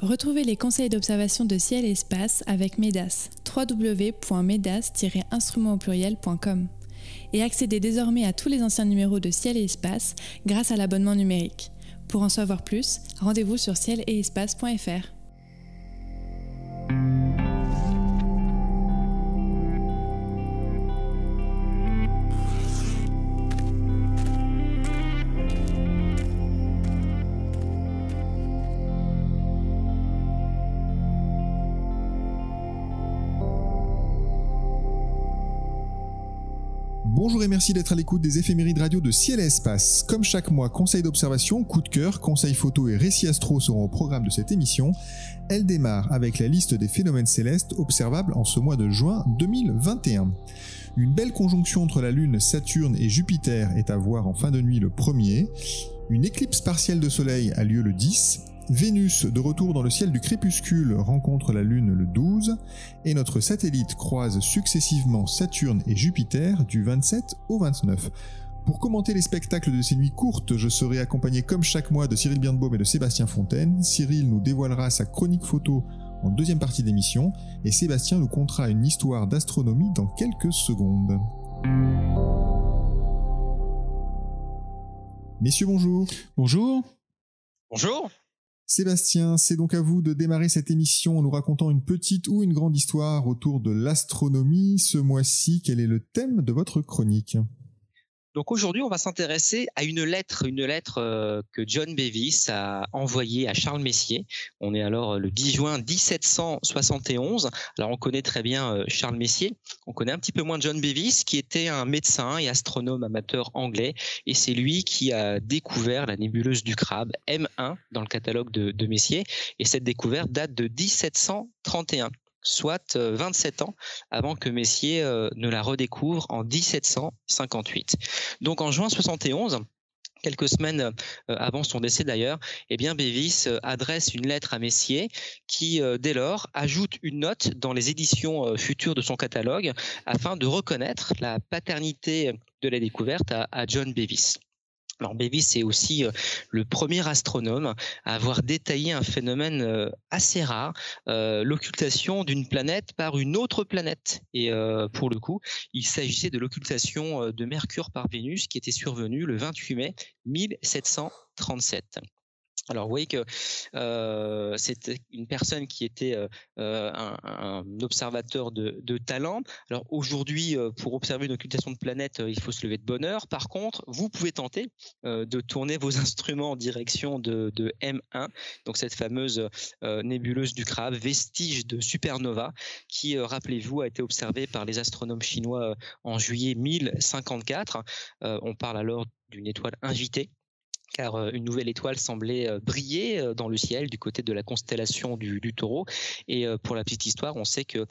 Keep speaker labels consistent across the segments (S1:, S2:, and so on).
S1: Retrouvez les conseils d'observation de ciel et espace avec MEDAS, www.medas-instrument au pluriel.com. Et accédez désormais à tous les anciens numéros de ciel et espace grâce à l'abonnement numérique. Pour en savoir plus, rendez-vous sur ciel
S2: Bonjour et merci d'être à l'écoute des éphémérides radio de Ciel et Espace. Comme chaque mois, conseils d'observation, coup de cœur, conseils photo et récits astro seront au programme de cette émission. Elle démarre avec la liste des phénomènes célestes observables en ce mois de juin 2021. Une belle conjonction entre la Lune, Saturne et Jupiter est à voir en fin de nuit le 1er. Une éclipse partielle de Soleil a lieu le 10 Vénus, de retour dans le ciel du crépuscule, rencontre la Lune le 12, et notre satellite croise successivement Saturne et Jupiter du 27 au 29. Pour commenter les spectacles de ces nuits courtes, je serai accompagné comme chaque mois de Cyril Birnbaum et de Sébastien Fontaine. Cyril nous dévoilera sa chronique photo en deuxième partie d'émission, et Sébastien nous contera une histoire d'astronomie dans quelques secondes. Messieurs, bonjour.
S3: Bonjour.
S4: Bonjour.
S2: Sébastien, c'est donc à vous de démarrer cette émission en nous racontant une petite ou une grande histoire autour de l'astronomie. Ce mois-ci, quel est le thème de votre chronique?
S4: Aujourd'hui, on va s'intéresser à une lettre, une lettre euh, que John Bevis a envoyée à Charles Messier. On est alors euh, le 10 juin 1771. Alors on connaît très bien euh, Charles Messier. On connaît un petit peu moins John Bevis, qui était un médecin et astronome amateur anglais. Et c'est lui qui a découvert la nébuleuse du crabe M1 dans le catalogue de, de Messier. Et cette découverte date de 1731 soit 27 euh, ans avant que Messier euh, ne la redécouvre en 1758. Donc en juin 71, quelques semaines euh, avant son décès d'ailleurs, eh Bévis adresse une lettre à Messier qui, dès lors, ajoute une note dans les éditions futures de son catalogue afin de reconnaître la paternité de la découverte à, John Bevis. Alors Bevis est aussi euh, le premier astronome à avoir détaillé un phénomène euh, assez rare, euh, l'occultation d'une planète par une autre planète. Et pour le coup, il s'agissait de l'occultation de Mercure par Vénus qui était survenue le 28 mai 1737. Alors vous voyez que euh, c'était une personne qui était un, observateur de, talent. Alors aujourd'hui, pour observer une occultation de planète, il faut se lever de bonne heure. Par contre, vous pouvez tenter de tourner vos instruments en direction de, de M1, donc cette fameuse nébuleuse du crabe, vestige de supernova, qui, rappelez-vous, a été observée par les astronomes chinois en juillet 1054. on parle alors d'une étoile invitée car euh, une nouvelle étoile semblait euh, briller euh, dans le ciel du côté de la constellation du, taureau. Et pour la petite histoire, on sait que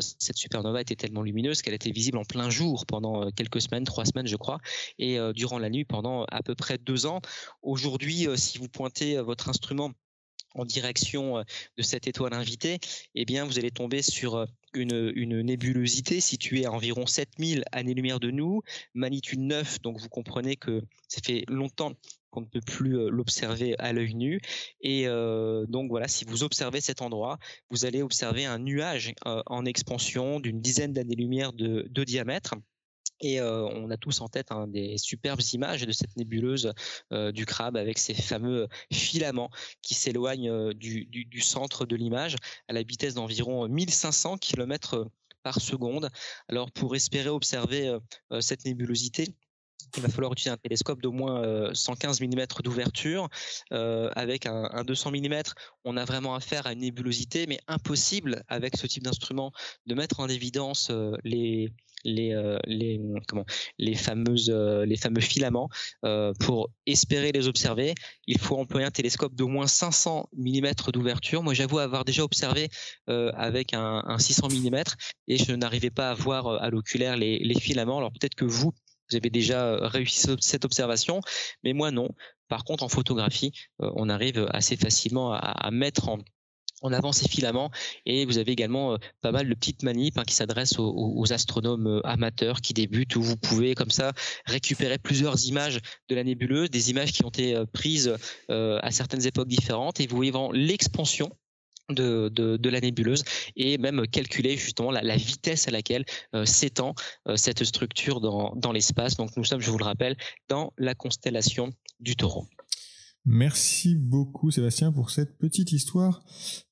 S4: cette supernova était tellement lumineuse qu'elle était visible en plein jour pendant quelques semaines, trois semaines je crois, et durant la nuit pendant à peu près deux ans. Aujourd'hui, si vous pointez votre instrument en direction de cette étoile invitée, eh bien, vous allez tomber sur une, une nébulosité située à environ 7000 années-lumière de nous, magnitude 9, donc vous comprenez que ça fait longtemps qu'on ne peut plus euh, l'observer à l'œil nu. Et euh, donc voilà, si vous observez cet endroit, vous allez observer un nuage euh, en expansion d'une dizaine d'années-lumière de diamètre. Et on a tous en tête hein, des superbes images de cette nébuleuse du crabe avec ces fameux filaments qui s'éloignent du, du, du, centre de l'image à la vitesse d'environ 1500 km par seconde. Alors pour espérer observer cette nébulosité, il va falloir utiliser un télescope d'au moins 115 mm d'ouverture. avec un, un, 200 mm, on a vraiment affaire à une nébulosité, mais impossible avec ce type d'instrument de mettre en évidence les, les, euh, les, comment, les, fameuses, euh, les fameux filaments. Euh, pour espérer les observer, il faut employer un télescope d'au moins 500 mm d'ouverture. Moi, j'avoue avoir déjà observé avec un, un, 600 mm et je n'arrivais pas à voir à l'oculaire les, les filaments. Alors peut-être que vous, vous avez déjà réussi cette observation, mais moi non. Par contre, en photographie, on arrive assez facilement à, mettre en, avant ces filaments et vous avez également pas mal de petites manips hein, qui s'adressent aux, astronomes amateurs qui débutent où vous pouvez comme ça récupérer plusieurs images de la nébuleuse, des images qui ont été prises à certaines époques différentes et vous voyez l'expansion de, de, la nébuleuse et même calculer justement la, vitesse à laquelle s'étend cette structure dans, dans l'espace. Donc nous sommes, je vous le rappelle, dans la constellation du taureau.
S2: Merci beaucoup Sébastien pour cette petite histoire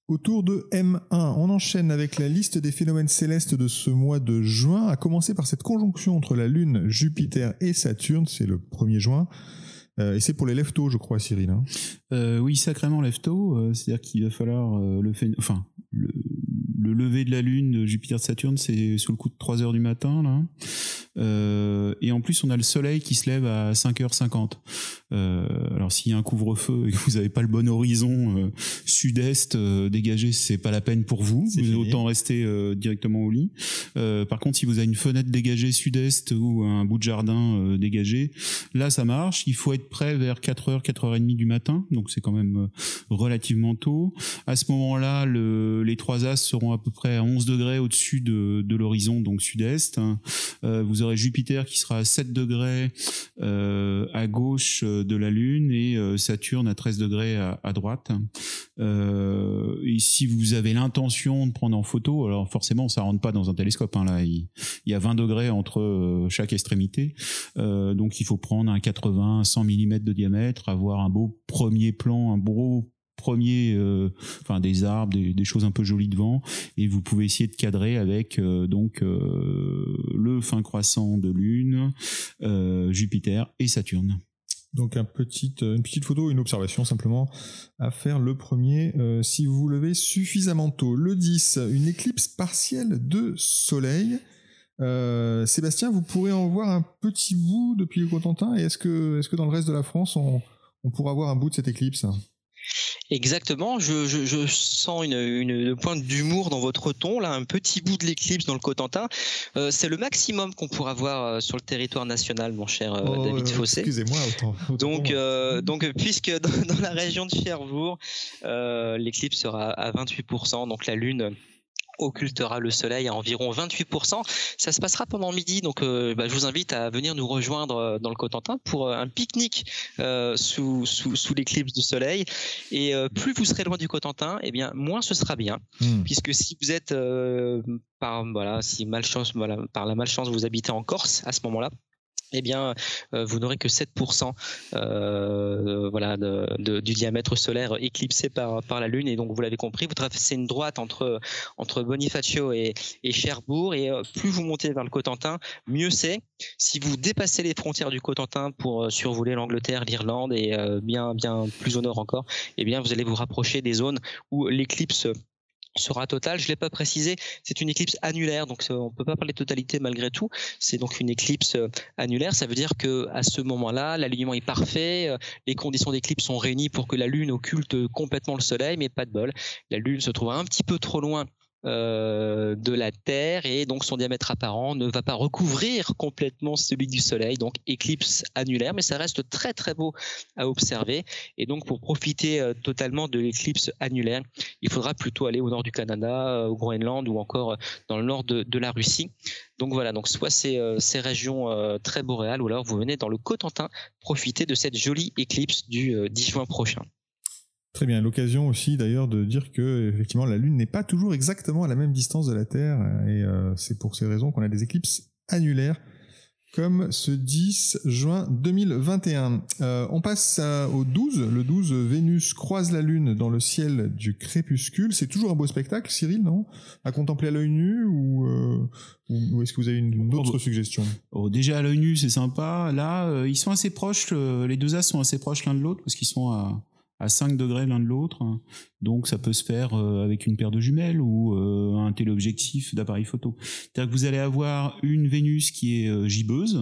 S2: autour de M1. On enchaîne avec la liste des phénomènes célestes de ce mois de juin, à commencer par cette conjonction entre la Lune, Jupiter et Saturne, c'est le 1er juin. Euh, et c'est pour les leftos, je crois, Cyril. Hein.
S3: Euh, oui, sacrément lefto. Euh, c'est-à-dire qu'il va falloir le, enfin, le, le lever de la Lune de Jupiter-Saturne, c'est sous le coup de 3 heures du matin. Là. Euh, et en plus, on a le Soleil qui se lève à 5h50. Euh, alors, s'il y a un couvre-feu et que vous n'avez pas le bon horizon euh, sud-est euh, dégagé, c'est pas la peine pour vous. Vous autant rester euh, directement au lit. par contre, si vous avez une fenêtre dégagée sud-est ou un bout de jardin dégagé, là, ça marche. Il faut être prêt vers 4h, 4h30 du matin. Donc, c'est quand même relativement tôt. À ce moment-là, le, les trois as seront à peu près à 11 degrés au-dessus de, l'horizon, donc sud-est. Euh, vous aurez Jupiter qui sera à 7 degrés euh, à gauche euh, de la Lune et Saturne à 13 degrés à, à droite. et si vous avez l'intention de prendre en photo, alors forcément ça rentre pas dans un télescope. Hein, là, il, il, y a 20 degrés entre chaque extrémité, donc il faut prendre un 80, 100 mm de diamètre, avoir un beau premier plan, un beau premier, euh, enfin des arbres, des, choses un peu jolies devant, et vous pouvez essayer de cadrer avec euh, donc euh, le fin croissant de Lune, Jupiter et Saturne.
S2: Donc un une petite photo, une observation simplement à faire le premier si vous vous levez suffisamment tôt. Le 10, une éclipse partielle de soleil. Sébastien, vous pourrez en voir un petit bout depuis le Cotentin et est-ce que, est que dans le reste de la France on, on pourra voir un bout de cette éclipse?
S4: Exactement, je, je, sens une, une pointe d'humour dans votre ton, là, un petit bout de l'éclipse dans le Cotentin. Euh, c'est le maximum qu'on pourra voir euh, sur le territoire national, mon cher euh, oh, David Fossé.
S2: Excusez-moi, autant,
S4: Donc, donc, puisque dans, dans, la région de Cherbourg, l'éclipse sera à 28%, donc la Lune occultera le soleil à environ 28%. Ça se passera pendant midi, donc euh, bah, je vous invite à venir nous rejoindre euh, dans le Cotentin pour euh, un pique-nique sous, sous, l'éclipse du soleil. Et plus vous serez loin du Cotentin, eh bien moins ce sera bien, hmm. puisque si vous êtes par voilà, si malchance, voilà, par la malchance vous habitez en Corse à ce moment-là, eh bien, euh, vous n'aurez que 7% euh, voilà, de, du diamètre solaire éclipsé par, par la Lune. Et donc, vous l'avez compris, vous tracez une droite entre, entre Bonifacio et, et Cherbourg. Et euh, plus vous montez vers le Cotentin, mieux c'est. Si vous dépassez les frontières du Cotentin pour survoler l'Angleterre, l'Irlande et bien, bien plus au nord encore, eh bien, vous allez vous rapprocher des zones où l'éclipse sera total. Je l'ai pas précisé, c'est une éclipse annulaire, donc on peut pas parler de totalité malgré tout. C'est donc une éclipse euh, annulaire. Ça veut dire que à ce moment-là, l'alignement est parfait, euh, les conditions d'éclipse sont réunies pour que la Lune occulte complètement le Soleil, mais pas de bol. La Lune se trouve un petit peu trop loin euh, de la Terre et donc son diamètre apparent ne va pas recouvrir complètement celui du Soleil, donc éclipse annulaire, mais ça reste très très beau à observer. Et donc pour profiter euh, totalement de l'éclipse annulaire, il faudra plutôt aller au nord du Canada, euh, au Groenland ou encore dans le nord de, la Russie. Donc voilà, donc soit ces, ces régions très boréales ou alors vous venez dans le Cotentin profiter de cette jolie éclipse du 10 juin prochain.
S2: Très bien, l'occasion aussi d'ailleurs de dire que effectivement la Lune n'est pas toujours exactement à la même distance de la Terre et euh, c'est pour ces raisons qu'on a des éclipses annulaires comme ce 10 juin 2021. Euh, on passe au 12. Le 12, Vénus croise la Lune dans le ciel du crépuscule. C'est toujours un beau spectacle, Cyril, non? À contempler à l'œil nu ou, euh, ou est-ce que vous avez une, autre suggestion?
S3: oh, Déjà à l'œil nu, c'est sympa. Là, ils sont assez proches, les deux as sont assez proches l'un de l'autre parce qu'ils sont à à 5 degrés l'un de l'autre. Donc ça peut se faire euh, avec une paire de jumelles ou euh, un téléobjectif d'appareil photo. C'est-à-dire que vous allez avoir une Vénus qui est euh, gibbeuse,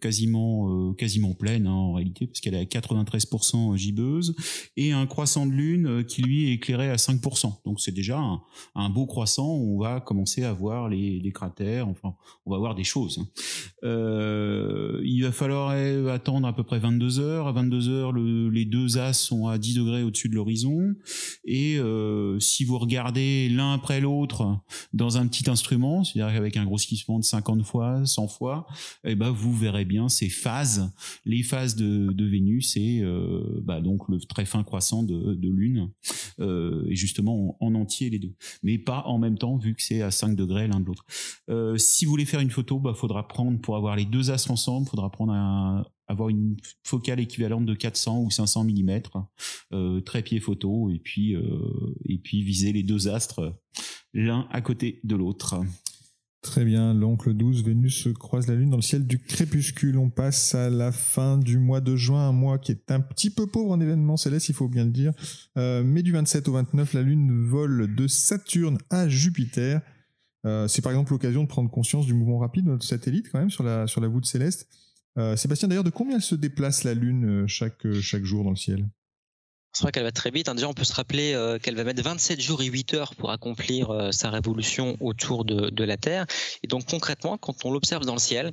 S3: quasiment quasiment pleine hein, en réalité, parce qu'elle est à 93% gibbeuse, et un croissant de lune qui lui est éclairé à 5%. Donc c'est déjà un, beau croissant où on va commencer à voir les, cratères, enfin on va voir des choses. Hein. il va falloir attendre à peu près 22 heures. À 22 heures, les deux as sont à 10 degrés au-dessus de l'horizon. Et si vous regardez l'un après l'autre dans un petit instrument, c'est-à-dire avec un grossissement de 50 fois, 100 fois, eh ben vous verrez bien ces phases, les phases de, Vénus et bah donc le très fin croissant de, Lune, et justement en, en, entier les deux, mais pas en même temps vu que c'est à 5 degrés l'un de l'autre. si vous voulez faire une photo, bah faudra prendre pour avoir les deux astres ensemble, faudra prendre un, avoir une focale équivalente de 400 ou 500 mm, euh, trépied photo, et puis, euh, et puis viser les deux astres l'un à côté de l'autre.
S2: Très bien, l'oncle 12, Vénus croise la Lune dans le ciel du crépuscule. On passe à la fin du mois de juin, un mois qui est un petit peu pauvre en événements célestes, il faut bien le dire. Euh, mais du 27 au 29, la Lune vole de Saturne à Jupiter. Euh, c'est par exemple l'occasion de prendre conscience du mouvement rapide de notre satellite quand même sur la, sur la voûte céleste. Euh, Sébastien, d'ailleurs, de combien se déplace la Lune euh, chaque, euh, chaque jour dans le ciel?
S4: C'est vrai qu'elle va très vite. Hein. Déjà, on peut se rappeler qu'elle va mettre 27 jours et 8 heures pour accomplir sa révolution autour de, de, la Terre. Et donc, concrètement, quand on l'observe dans le ciel,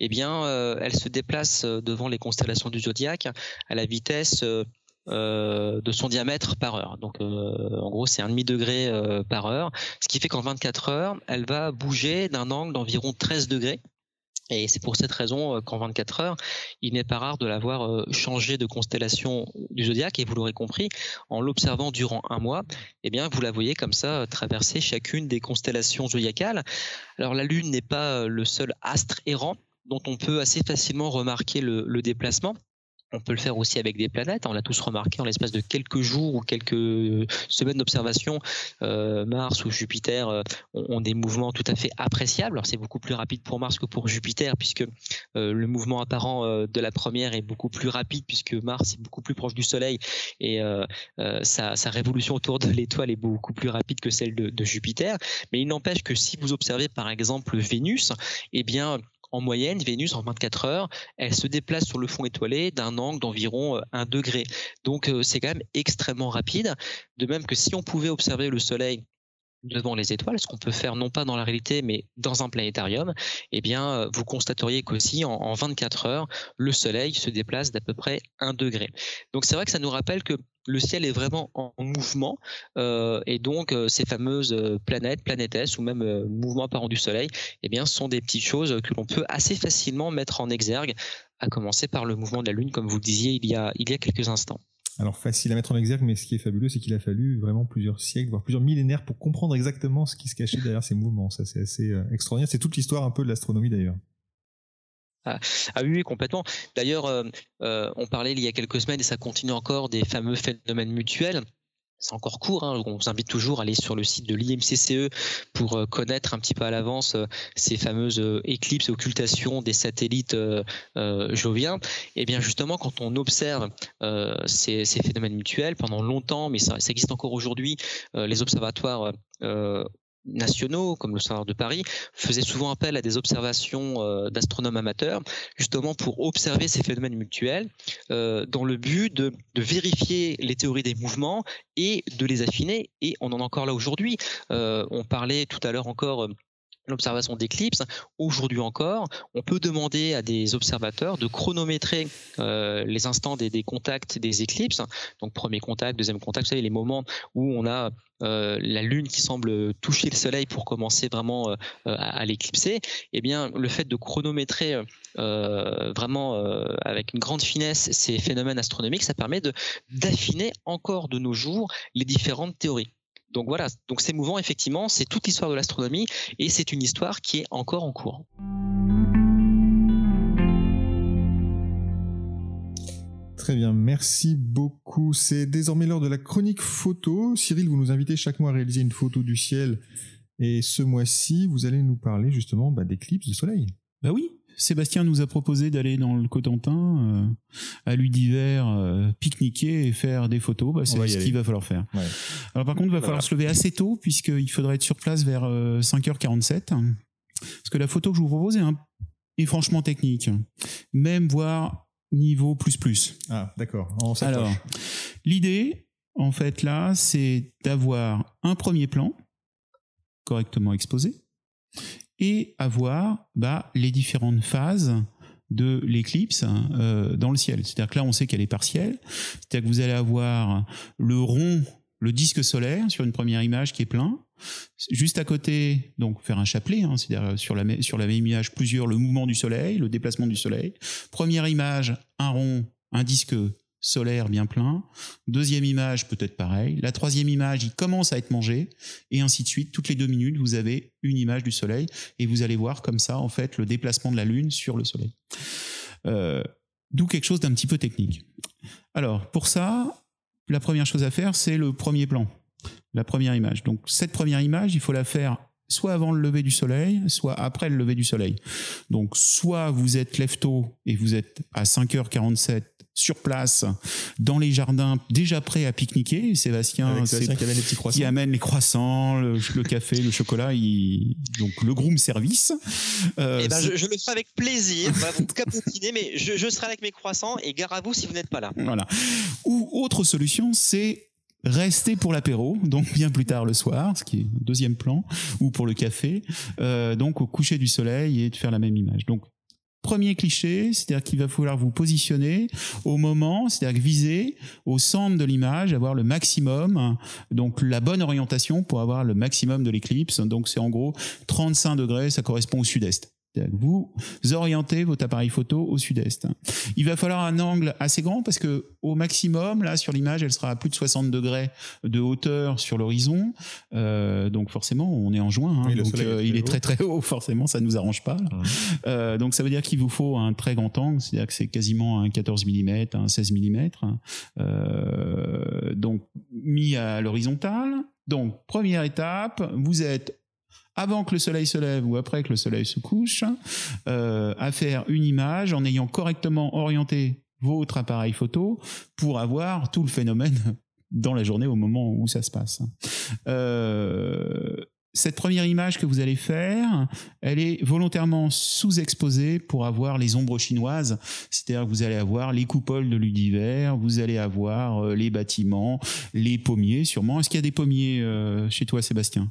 S4: eh bien, elle se déplace devant les constellations du zodiaque à la vitesse de son diamètre par heure. Donc, en gros, c'est un demi degré par heure, ce qui fait qu'en 24 heures, elle va bouger d'un angle d'environ 13 degrés et c'est pour cette raison euh, qu'en 24 heures, il n'est pas rare de l'avoir euh, changé de constellation du zodiaque. Et vous l'aurez compris, en l'observant durant un mois, eh bien, vous la voyez comme ça euh, traverser chacune des constellations zodiacales. Alors la Lune n'est pas le seul astre errant dont on peut assez facilement remarquer le déplacement. On peut le faire aussi avec des planètes. On l'a tous remarqué en l'espace de quelques jours ou quelques semaines d'observation. Euh, Mars ou Jupiter euh, ont, des mouvements tout à fait appréciables. C'est beaucoup plus rapide pour Mars que pour Jupiter puisque euh, le mouvement apparent de la première est beaucoup plus rapide puisque Mars est beaucoup plus proche du Soleil et sa, révolution autour de l'étoile est beaucoup plus rapide que celle de, de Jupiter. Mais il n'empêche que si vous observez par exemple Vénus, eh bien en moyenne, Vénus, en 24 heures, elle se déplace sur le fond étoilé d'un angle d'environ 1 euh, degré. Donc euh, c'est quand même extrêmement rapide. De même que si on pouvait observer le Soleil devant les étoiles, ce qu'on peut faire non pas dans la réalité mais dans un planétarium, eh bien euh, vous constateriez qu'aussi en, 24 heures, le Soleil se déplace d'à peu près 1 degré. Donc c'est vrai que ça nous rappelle que le ciel est vraiment en mouvement euh, et donc euh, ces fameuses planètes, planétesses ou même mouvements apparents du Soleil, eh bien sont des petites choses que l'on peut assez facilement mettre en exergue, à commencer par le mouvement de la Lune, comme vous le disiez il y a, il y a quelques instants.
S2: Alors facile à mettre en exergue, mais ce qui est fabuleux, c'est qu'il a fallu vraiment plusieurs siècles, voire plusieurs millénaires pour comprendre exactement ce qui se cachait derrière ces mouvements. Ça, c'est assez euh, extraordinaire. C'est toute l'histoire un peu de l'astronomie d'ailleurs.
S4: Ah, ah oui, complètement. D'ailleurs, euh, euh, on parlait il y a quelques semaines, et ça continue encore, des fameux phénomènes mutuels c'est encore court. Hein. On vous invite toujours à aller sur le site de l'IMCCE pour euh, connaître un petit peu à l'avance euh, ces fameuses euh, éclipses occultations des satellites joviens. Et bien justement, quand on observe ces, phénomènes mutuels pendant longtemps, mais ça existe encore aujourd'hui, les observatoires nationaux, comme le l'Observatoire de Paris, faisaient souvent appel à des observations euh, d'astronomes amateurs, justement pour observer ces phénomènes mutuels, euh, dans le but de, vérifier les théories des mouvements et de les affiner. Et on en est encore là aujourd'hui. Euh, on parlait tout à l'heure encore l'observation d'éclipses. Aujourd'hui encore, on peut demander à des observateurs de chronométrer euh, les instants des, contacts des éclipses. Donc premier contact, deuxième contact, vous savez, les moments où on a euh, la Lune qui semble toucher le Soleil pour commencer vraiment euh, à, l'éclipser. Eh bien, le fait de chronométrer vraiment avec une grande finesse ces phénomènes astronomiques, ça permet d'affiner encore de nos jours les différentes théories. Donc voilà, donc c'est mouvant effectivement, c'est toute l'histoire de l'astronomie et c'est une histoire qui est encore en cours.
S2: Très bien, merci beaucoup. C'est désormais l'heure de la chronique photo. Cyril, vous nous invitez chaque mois à réaliser une photo du ciel. Et ce mois-ci, vous allez nous parler justement bah, d'éclipses de soleil.
S3: Bah oui, Sébastien nous a proposé d'aller dans le Cotentin, euh, à lui d'hiver, euh, pique-niquer et faire des photos. Bah, c'est ce qu'il va falloir faire. Alors par contre, il va falloir se lever assez tôt puisqu'il faudrait être sur place vers 5h47. Euh, Parce que la photo que je vous propose est, franchement technique. Même voire niveau plus plus.
S2: Ah, d'accord.
S3: Alors, l'idée, en fait, là, c'est d'avoir un premier plan correctement exposé et avoir bah, les différentes phases de l'éclipse euh, dans le ciel. C'est-à-dire que là, on sait qu'elle est partielle. C'est-à-dire que vous allez avoir le rond, le disque solaire sur une première image qui est plein. Juste à côté, donc faire un chapelet, hein, c'est-à-dire sur la, sur la même image, plusieurs, le mouvement du soleil, le déplacement du soleil. Première image, un rond, un disque solaire bien plein. Deuxième image, peut-être pareil. La troisième image, il commence à être mangé. Et ainsi de suite. Toutes les deux minutes, vous avez une image du soleil. Et vous allez voir comme ça, en fait, le déplacement de la Lune sur le soleil. Euh, d'où quelque chose d'un petit peu technique. Alors, pour ça, la première chose à faire, c'est le premier plan, la première image. Donc, cette première image, il faut la faire soit avant le lever du soleil, soit après le lever du soleil. Donc, soit vous êtes lève et vous êtes à 5h47 sur place, dans les jardins, déjà prêts à pique-niquer. Sébastien,
S2: qui amène les petits croissants,
S3: qui amène les croissants le, café, le chocolat, donc le groom service.
S4: Euh, eh ben, je, le ferai avec plaisir. vous capotiner, mais je, je serai avec mes croissants et gare à vous si vous n'êtes pas là.
S3: Voilà. Ou autre solution, c'est rester pour l'apéro, donc bien plus tard le soir, ce qui est deuxième plan, ou pour le café, euh, donc au coucher du soleil et de faire la même image. Donc premier cliché, c'est-à-dire qu'il va falloir vous positionner au moment, c'est-à-dire viser au centre de l'image, avoir le maximum, donc la bonne orientation pour avoir le maximum de l'éclipse. Donc c'est en gros 35 degrés, ça correspond au sud-est vous orientez votre appareil photo au sud-est. Il va falloir un angle assez grand parce que au maximum, là sur l'image, elle sera à plus de 60 degrés de hauteur sur l'horizon. Euh, donc forcément, on est en juin, hein. donc euh, il est très très haut. Forcément, ça nous arrange pas. Euh, donc ça veut dire qu'il vous faut un très grand angle, c'est-à-dire que c'est quasiment un 14 mm, un 16 mm. donc mis à l'horizontale. Donc première étape, vous êtes avant que le soleil se lève ou après que le soleil se couche, euh, à faire une image en ayant correctement orienté votre appareil photo pour avoir tout le phénomène dans la journée au moment où ça se passe. Euh, cette première image que vous allez faire, elle est volontairement sous-exposée pour avoir les ombres chinoises. C'est-à-dire que vous allez avoir les coupoles de l'univers, vous allez avoir euh, les bâtiments, les pommiers sûrement. Est-ce qu'il y a des pommiers chez toi, Sébastien?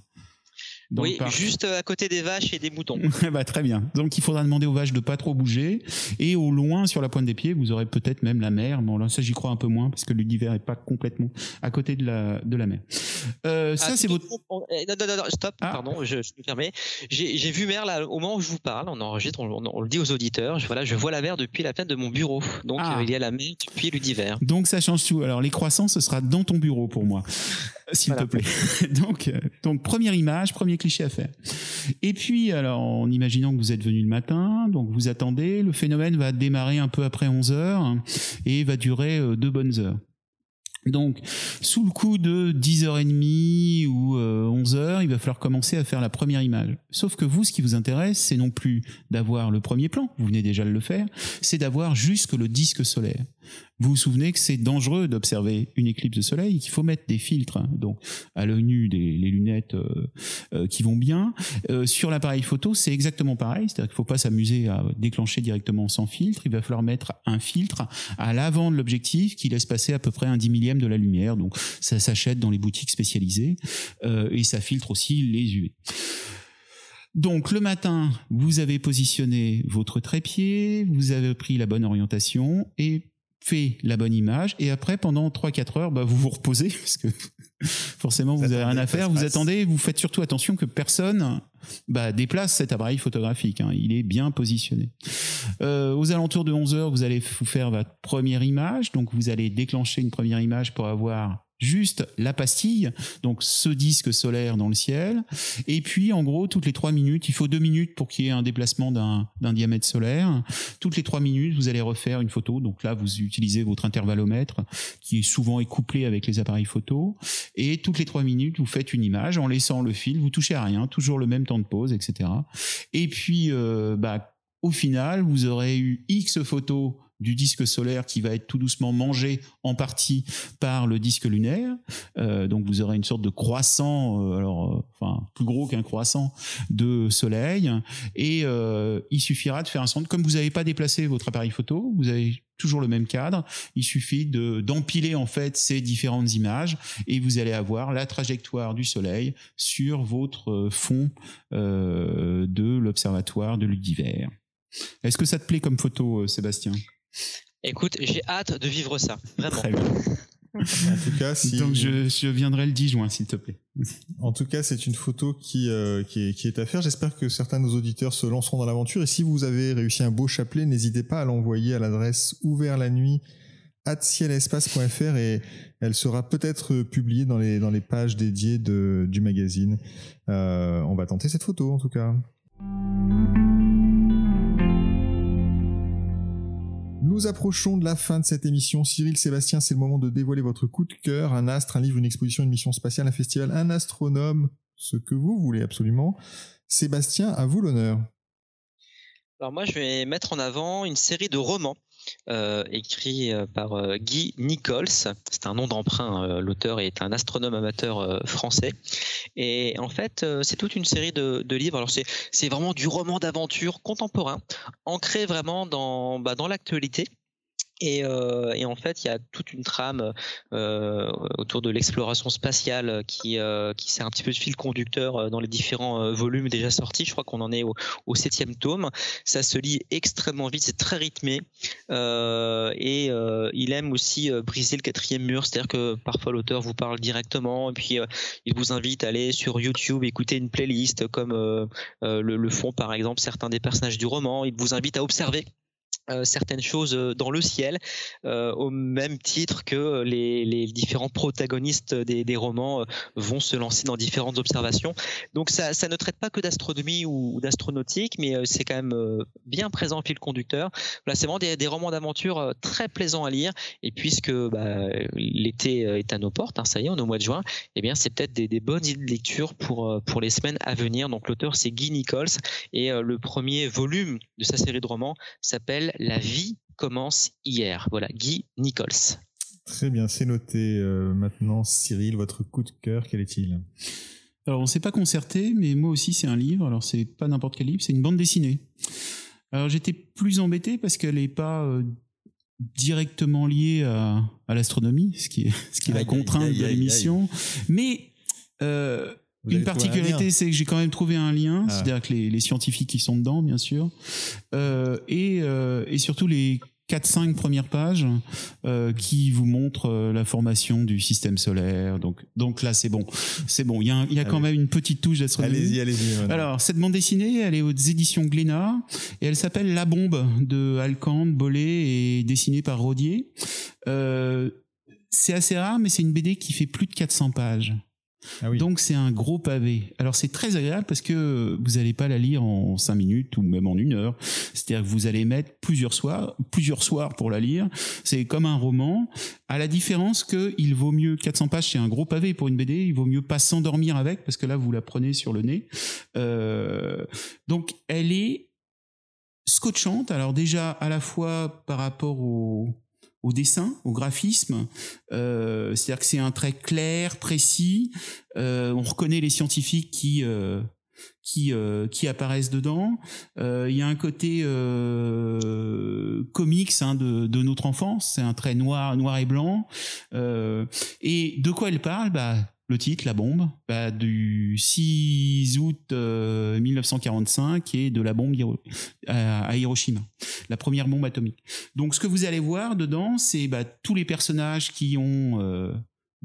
S4: Oui, juste à côté des vaches et des moutons.
S3: bah, très bien. Donc il faudra demander aux vaches de pas trop bouger. Et au loin, sur la pointe des pieds, vous aurez peut-être même la mer. Bon, là, ça, j'y crois un peu moins parce que l'univers est pas complètement à côté de la, de la mer. Euh, ça, ah, c'est votre.
S4: Eh, non, non, non, stop, ah. pardon, je, je me permets. J'ai vu mer là, au moment où je vous parle, on enregistre, on, le dit aux auditeurs. Je, voilà, je vois la mer depuis la fenêtre de mon bureau. Donc ah. il y a la mer depuis l'univers.
S3: Donc ça change tout. Alors les croissants, ce sera dans ton bureau pour moi s'il te plaît. donc, euh, donc première image, premier cliché à faire. Et puis, alors, en imaginant que vous êtes venu le matin, donc vous attendez, le phénomène va démarrer un peu après 11 heures et va durer euh, deux bonnes heures. Donc, sous le coup de 10h30 ou 11h, euh, il va falloir commencer à faire la première image. Sauf que vous, ce qui vous intéresse, c'est non plus d'avoir le premier plan, vous venez déjà de le faire, c'est d'avoir juste le disque solaire. Vous vous souvenez que c'est dangereux d'observer une éclipse de soleil, qu'il faut mettre des filtres, hein. donc à l'œil nu des les lunettes euh, euh, qui vont bien. Euh, sur l'appareil photo, c'est exactement pareil, c'est-à-dire qu'il faut pas s'amuser à déclencher directement sans filtre. Il va falloir mettre un filtre à l'avant de l'objectif qui laisse passer à peu près un dix millième de la lumière. Donc ça s'achète dans les boutiques spécialisées et ça filtre aussi les UV. Donc le matin, vous avez positionné votre trépied, vous avez pris la bonne orientation et fait la bonne image et après pendant 3-4 heures bah, vous vous reposez parce que forcément vous, avez rien à faire vous attendez vous faites surtout attention que personne bah, déplace cet appareil photographique hein. il est bien positionné. Euh, aux alentours de 11 heures vous allez vous faire votre première image. Donc vous allez déclencher une première image pour avoir juste la pastille, donc ce disque solaire dans le ciel. Et puis, en gros, toutes les trois minutes, il faut deux minutes pour qu'il y ait un déplacement d'un diamètre solaire. Toutes les trois minutes, vous allez refaire une photo. Donc là, vous utilisez votre intervallomètre, qui est souvent couplé avec les appareils photo. Et toutes les trois minutes, vous faites une image en laissant le fil. Vous touchez à rien, toujours le même temps de pause, etc. Et puis, euh, bah, au final, vous aurez eu X photos du disque solaire qui va être tout doucement mangé en partie par le disque lunaire. Euh, donc vous aurez une sorte de croissant, euh, alors euh, enfin plus gros qu'un croissant de soleil. Et il suffira de faire un centre. Comme vous n'avez pas déplacé votre appareil photo, vous avez toujours le même cadre. Il suffit de d'empiler en fait ces différentes images et vous allez avoir la trajectoire du soleil sur votre fond de l'observatoire de l'univers. Est-ce que ça te plaît comme photo, Sébastien?
S4: Écoute, j'ai hâte de vivre ça, vraiment. Très bien.
S2: En tout cas, si...
S3: Donc je, viendrai le 10 juin, s'il te plaît.
S2: En tout cas, c'est une photo qui, euh, qui, est, à faire. J'espère que certains de nos auditeurs se lanceront dans l'aventure. Et si vous avez réussi un beau chapelet, n'hésitez pas à l'envoyer à l'adresse ouvert la nuit cielespace.fr et elle sera peut-être publiée dans les, dans les pages dédiées de, du magazine. Euh, on va tenter cette photo en tout cas. Nous approchons de la fin de cette émission. Cyril, Sébastien, c'est le moment de dévoiler votre coup de cœur, un astre, un livre, une exposition, une mission spatiale, un festival, un astronome, ce que vous voulez absolument. Sébastien, à vous l'honneur.
S4: Alors moi, je vais mettre en avant une série de romans euh, écrit euh, par euh, Guy Nichols. C'est un nom d'emprunt. L'auteur est un astronome amateur français. Et en fait, c'est toute une série de, livres. Alors c'est vraiment du roman d'aventure contemporain, ancré vraiment dans, bah, dans l'actualité. Euh, et, en fait, il y a toute une trame euh, autour de l'exploration spatiale qui, euh, qui sert un petit peu de fil conducteur dans les différents volumes déjà sortis. Je crois qu'on en est au, septième tome. Ça se lit extrêmement vite, c'est très rythmé. et il aime aussi briser le quatrième mur, c'est-à-dire que parfois l'auteur vous parle directement et puis il vous invite à aller sur YouTube écouter une playlist comme le, le font par exemple certains des personnages du roman. Il vous invite à observer euh, certaines choses euh, dans le ciel, euh, au même titre que les, différents protagonistes des, romans vont se lancer dans différentes observations. Donc ça, ne traite pas que d'astronomie ou, d'astronautique, mais c'est quand même bien présent au fil conducteur. Là, c'est vraiment des, romans d'aventure très plaisants à lire. Et puisque bah, l'été est à nos portes, hein, ça y est, on est au mois de juin, eh bien c'est peut-être des, bonnes idées de lecture pour, pour les semaines à venir. Donc l'auteur c'est Guy Nichols et le premier volume de sa série de romans s'appelle la vie commence hier. Voilà, Guy Nichols.
S2: Très bien, c'est noté. Euh, maintenant, Cyril, votre coup de cœur, quel est-il?
S3: Alors, on s'est pas concerté, mais moi aussi, c'est un livre. Alors, c'est pas n'importe quel livre, c'est une bande dessinée. Alors, j'étais plus embêté parce qu'elle n'est pas euh, directement liée à, l'astronomie, ce qui est, ce qui est la contrainte de l'émission. Mais euh, une particularité, c'est que j'ai quand même trouvé un lien, ah. c'est-à-dire que les, scientifiques qui sont dedans, bien sûr, euh, et, euh, et surtout les 4-5 premières pages euh, qui vous montrent euh, la formation du système solaire. Donc, donc là, c'est bon. C'est bon. Il y a, il y a quand même une petite touche d'astronomie.
S2: Allez-y, allez-y.
S3: Alors, cette bande dessinée, elle est aux éditions Glénat et elle s'appelle La Bombe de Alcande, Bollet et dessinée par Rodier. Euh, c'est assez rare, mais c'est une BD qui fait plus de 400 pages. Ah Donc c'est un gros pavé. Alors c'est très agréable parce que vous n'allez pas la lire en 5 minutes ou même en une heure. C'est-à-dire que vous allez mettre plusieurs soirs, plusieurs soirs pour la lire. C'est comme un roman, à la différence que il vaut mieux 400 pages, c'est un gros pavé pour une BD. Il vaut mieux pas s'endormir avec parce que là vous la prenez sur le nez. Euh, donc elle est scotchante. Alors déjà à la fois par rapport au au dessin, au graphisme. Euh, c'est-à-dire que c'est un trait clair, précis. Euh, on reconnaît les scientifiques qui euh, qui qui apparaissent dedans. Il y a un côté comics hein, de, de notre enfance. C'est un trait noir, noir et blanc. et de quoi elle parle? Bah le titre, la bombe, bah, du 6 août 1945 et de la bombe à Hiroshima, la première bombe atomique. Donc ce que vous allez voir dedans, c'est bah, tous les personnages qui ont euh,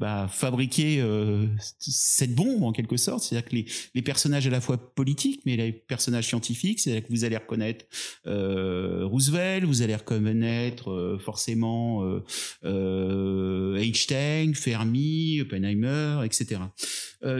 S3: bah, fabriquer euh, cette bombe en quelque sorte. C'est-à-dire que les, personnages à la fois politiques, mais les personnages scientifiques, c'est-à-dire que vous allez reconnaître euh, Roosevelt, vous allez reconnaître euh, forcément Einstein, Fermi, Oppenheimer, etc.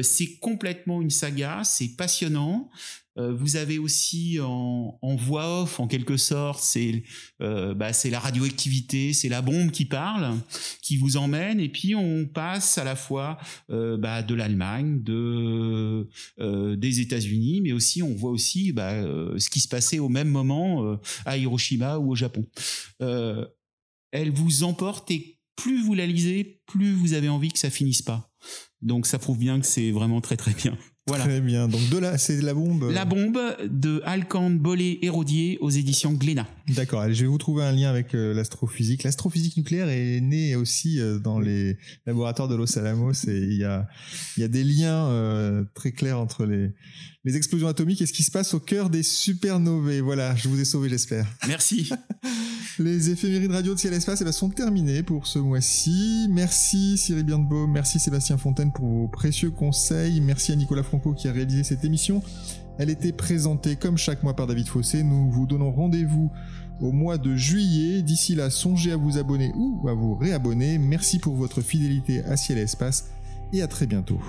S3: c'est complètement une saga, c'est passionnant. Euh, vous avez aussi en, voix off, en quelque sorte, c'est euh, bah, c'est la radioactivité, c'est la bombe qui parle, qui vous emmène, et puis on passe à la fois euh, bah, de l'Allemagne, de des États-Unis, mais aussi on voit aussi bah, ce qui se passait au même moment à Hiroshima ou au Japon. elle vous emporte et plus vous la lisez, plus vous avez envie que ça finisse pas. Donc ça prouve bien que c'est vraiment très très bien. Voilà.
S2: Très bien. Donc de là, c'est la bombe.
S3: La bombe de Alcan Bollet et Rodier aux éditions Glénat.
S2: D'accord. Je vais vous trouver un lien avec euh, l'astrophysique. L'astrophysique nucléaire est née aussi euh, dans les laboratoires de Los Alamos et il y a, il y a des liens euh, très clairs entre les, les explosions atomiques et ce qui se passe au cœur des supernovae. Voilà, je vous ai sauvé, j'espère.
S3: Merci.
S2: les éphémérides radio de ciel et espace eh ben, sont terminées pour ce mois-ci. Merci Cyril Birnbaum, merci Sébastien Fontaine pour vos précieux conseils. Merci à Nicolas Franco qui a réalisé cette émission. Elle était présentée comme chaque mois par David Fossé. Nous vous donnons rendez-vous au mois de juillet. D'ici là, songez à vous abonner ou à vous réabonner. Merci pour votre fidélité à Ciel et Espace et à très bientôt.